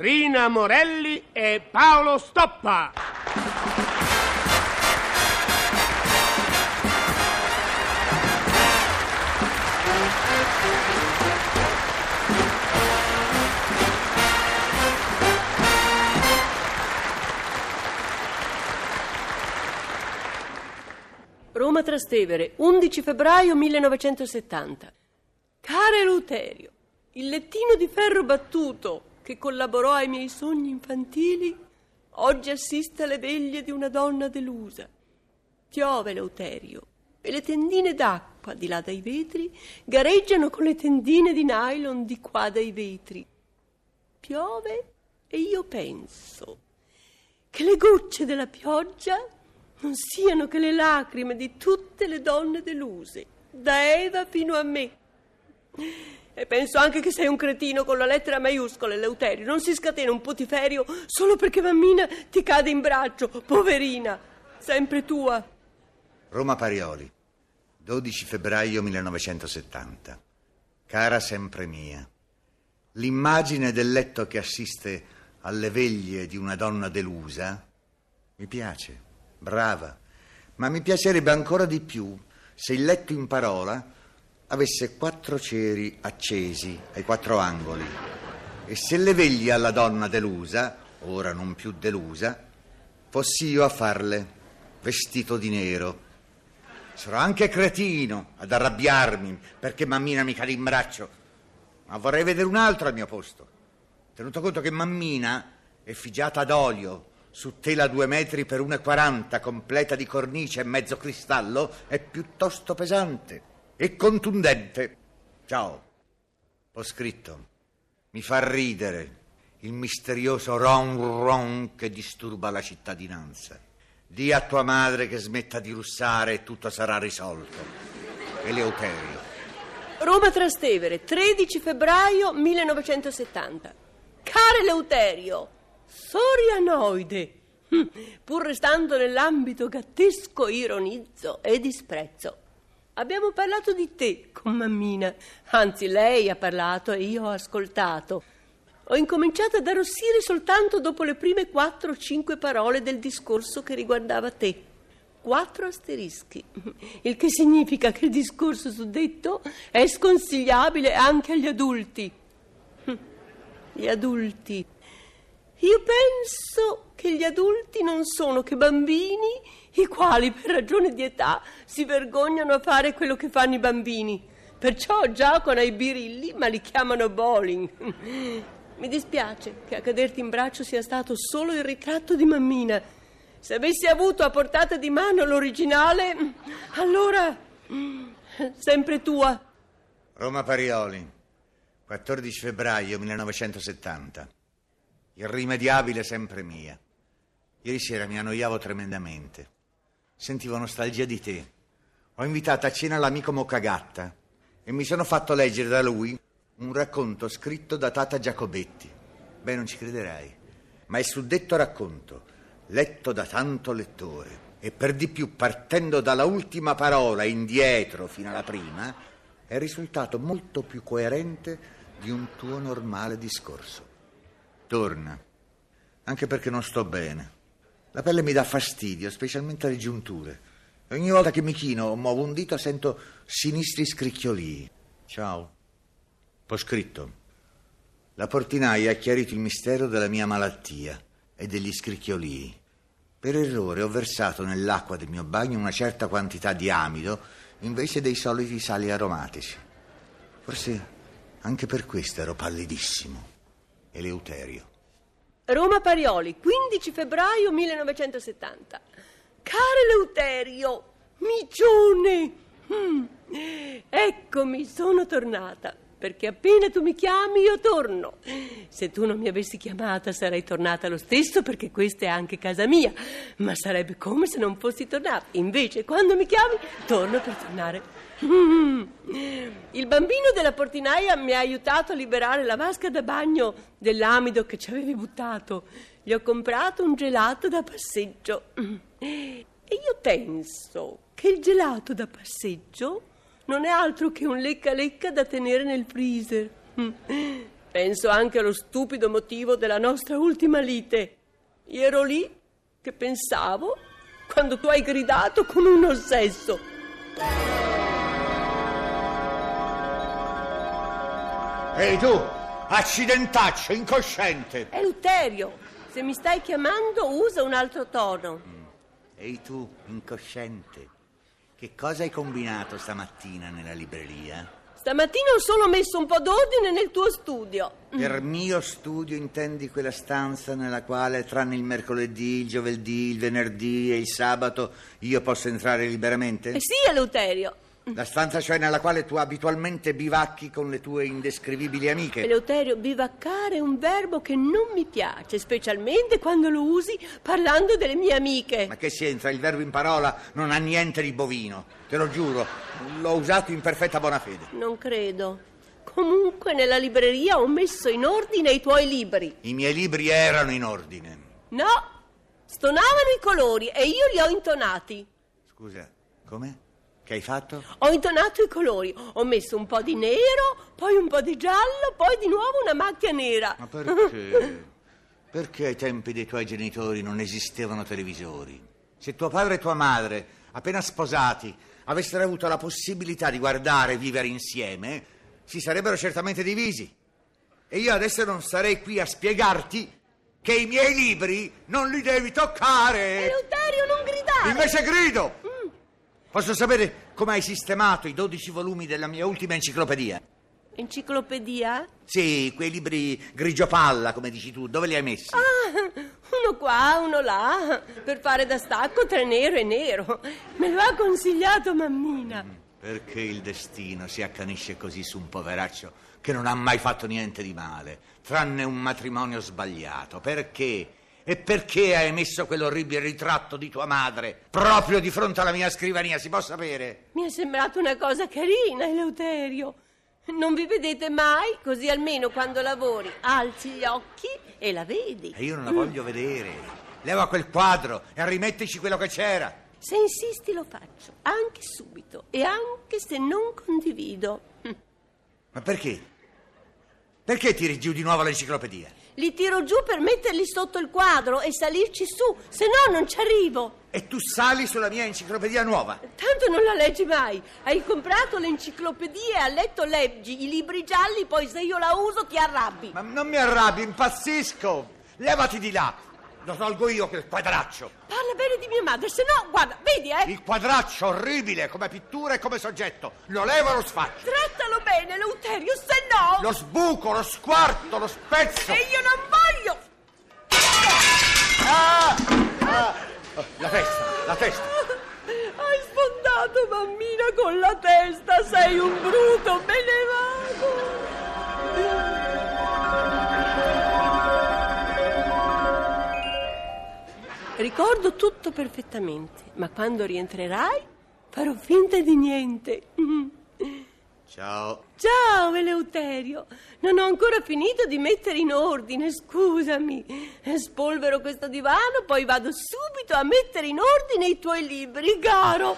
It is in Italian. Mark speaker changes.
Speaker 1: Rina Morelli e Paolo Stoppa.
Speaker 2: Roma Trastevere, 11 febbraio 1970. Cara Eleuterio, il lettino di ferro battuto che collaborò ai miei sogni infantili oggi assiste alle veglie di una donna delusa. Piove Eleuterio e le tendine d'acqua di là dai vetri gareggiano con le tendine di nylon di qua dai vetri. Piove e io penso che le gocce della pioggia non siano che le lacrime di tutte le donne deluse, da Eva fino a me. E penso anche che sei un cretino con la lettera maiuscola, Eleuterio. Non si scatena un putiferio solo perché mammina ti cade in braccio, poverina. Sempre tua.
Speaker 3: Roma Parioli, 12 febbraio 1970. Cara sempre mia, l'immagine del letto che assiste alle veglie di una donna delusa mi piace brava, ma mi piacerebbe ancora di più se il letto in parola avesse quattro ceri accesi ai quattro angoli e se le veglie alla donna delusa, ora non più delusa, fossi io a farle, vestito di nero. Sarò anche cretino ad arrabbiarmi perché mammina mi cade in braccio, ma vorrei vedere un altro al mio posto. Tenuto conto che mammina è figiata d'olio su tela due metri per 1,40, completa di cornice e mezzo cristallo, è piuttosto pesante e contundente. Ciao. Ho scritto. Mi fa ridere il misterioso ron ron che disturba la cittadinanza. Di a tua madre che smetta di russare e tutto sarà risolto. Eleuterio.
Speaker 2: Roma Trastevere, 13 febbraio 1970. Caro Eleuterio, Sorianoide. Hm, pur restando nell'ambito gattesco, ironizzo e disprezzo. Abbiamo parlato di te con mammina, anzi lei ha parlato e io ho ascoltato. Ho incominciato ad arrossire soltanto dopo le prime quattro o cinque parole del discorso che riguardava te. Quattro asterischi, il che significa che il discorso suddetto è sconsigliabile anche agli adulti. Gli adulti io penso che gli adulti non sono che bambini i quali per ragione di età si vergognano a fare quello che fanno i bambini. Perciò giocano ai birilli, ma li chiamano bowling. Mi dispiace che a caderti in braccio sia stato solo il ritratto di mammina. Se avessi avuto a portata di mano l'originale, allora sempre tua.
Speaker 3: Roma Parioli, 14 febbraio 1970 irrimediabile sempre mia. Ieri sera mi annoiavo tremendamente. Sentivo nostalgia di te. Ho invitato a cena l'amico Moccagatta e mi sono fatto leggere da lui un racconto scritto da Tata Giacobetti. Beh, non ci crederai, ma il suddetto racconto, letto da tanto lettore, e per di più partendo dalla ultima parola indietro fino alla prima, è risultato molto più coerente di un tuo normale discorso. Torna, anche perché non sto bene. La pelle mi dà fastidio, specialmente le giunture. Ogni volta che mi chino o muovo un dito sento sinistri scricchiolii. Ciao. Ho scritto. La portinaia ha chiarito il mistero della mia malattia e degli scricchiolii. Per errore ho versato nell'acqua del mio bagno una certa quantità di amido invece dei soliti sali aromatici. Forse anche per questo ero pallidissimo. Eleuterio.
Speaker 2: Roma Parioli, 15 febbraio 1970. Caro Eleuterio, micione! Mm. Eccomi, sono tornata. Perché appena tu mi chiami io torno. Se tu non mi avessi chiamata sarei tornata lo stesso perché questa è anche casa mia, ma sarebbe come se non fossi tornata. Invece quando mi chiami torno per tornare Il bambino della portinaia mi ha aiutato a liberare la vasca da bagno dell'amido che ci avevi buttato. Gli ho comprato un gelato da passeggio. E io penso che il gelato da passeggio non è altro che un lecca lecca da tenere nel freezer. Penso anche allo stupido motivo della nostra ultima lite. Io ero lì che pensavo quando tu hai gridato con un ossesso.
Speaker 3: Ehi tu, accidentaccio, incosciente.
Speaker 2: Eleuterio, se mi stai chiamando usa un altro tono.
Speaker 3: Ehi tu, incosciente. Che cosa hai combinato stamattina nella libreria?
Speaker 2: Stamattina ho solo messo un po' d'ordine nel tuo studio.
Speaker 3: Per mio studio intendi quella stanza nella quale, tranne il mercoledì, il giovedì, il venerdì e il sabato, io posso entrare liberamente?
Speaker 2: Eh sì, Eleuterio.
Speaker 3: La stanza cioè nella quale tu abitualmente bivacchi con le tue indescrivibili amiche?
Speaker 2: Eleuterio, bivaccare è un verbo che non mi piace, specialmente quando lo usi parlando delle mie amiche.
Speaker 3: Ma che c'entra? Il verbo in parola non ha niente di bovino, te lo giuro. L'ho usato in perfetta buona fede.
Speaker 2: Non credo. Comunque nella libreria ho messo in ordine i tuoi libri.
Speaker 3: I miei libri erano in ordine.
Speaker 2: No, stonavano i colori e io li ho intonati.
Speaker 3: Scusa, come? Che hai fatto?
Speaker 2: Ho intonato i colori, ho messo un po' di nero, poi un po' di giallo, poi di nuovo una macchia nera.
Speaker 3: Ma perché? perché ai tempi dei tuoi genitori non esistevano televisori? Se tuo padre e tua madre, appena sposati, avessero avuto la possibilità di guardare e vivere insieme, si sarebbero certamente divisi. E io adesso non sarei qui a spiegarti che i miei libri non li devi toccare.
Speaker 2: Eleuterio, non gridare!
Speaker 3: Invece grido! Posso sapere come hai sistemato i 12 volumi della mia ultima enciclopedia?
Speaker 2: Enciclopedia?
Speaker 3: Sì, quei libri grigio palla, come dici tu, dove li hai messi?
Speaker 2: Ah, uno qua, uno là, per fare da stacco tra nero e nero. Me lo ha consigliato mammina.
Speaker 3: Perché il destino si accanisce così su un poveraccio che non ha mai fatto niente di male, tranne un matrimonio sbagliato? Perché? E perché hai messo quell'orribile ritratto di tua madre proprio di fronte alla mia scrivania? Si può sapere?
Speaker 2: Mi è sembrato una cosa carina, Eleuterio. Non vi vedete mai, così almeno quando lavori alzi gli occhi e la vedi.
Speaker 3: E io non la voglio vedere. Leva quel quadro e rimettici quello che c'era.
Speaker 2: Se insisti lo faccio, anche subito, e anche se non condivido.
Speaker 3: Ma perché? Perché tiri giù di nuovo l'enciclopedia?
Speaker 2: Li tiro giù per metterli sotto il quadro e salirci su, se no non ci arrivo.
Speaker 3: E tu sali sulla mia enciclopedia nuova?
Speaker 2: Tanto non la leggi mai. Hai comprato l'enciclopedia e a letto leggi i libri gialli, poi se io la uso ti arrabbi.
Speaker 3: Ma non mi arrabbi, impazzisco! Levati di là! Lo tolgo io quel quadraccio!
Speaker 2: Parla bene di mia madre, se no, guarda, vedi, eh?
Speaker 3: Il quadraccio orribile come pittura e come soggetto! Lo levo e lo sfaccio!
Speaker 2: Trattalo bene, Leuterio, se no...
Speaker 3: Lo sbuco, lo squarto, lo spezzo!
Speaker 2: E io non voglio!
Speaker 3: Ah! Ah! La testa, la testa!
Speaker 2: Hai sfondato mammina con la testa, sei un bruto, me ne vado! Ricordo tutto perfettamente, ma quando rientrerai farò finta di niente.
Speaker 3: Ciao.
Speaker 2: Ciao Eleuterio, non ho ancora finito di mettere in ordine, scusami. Spolvero questo divano, poi vado subito a mettere in ordine i tuoi libri, caro.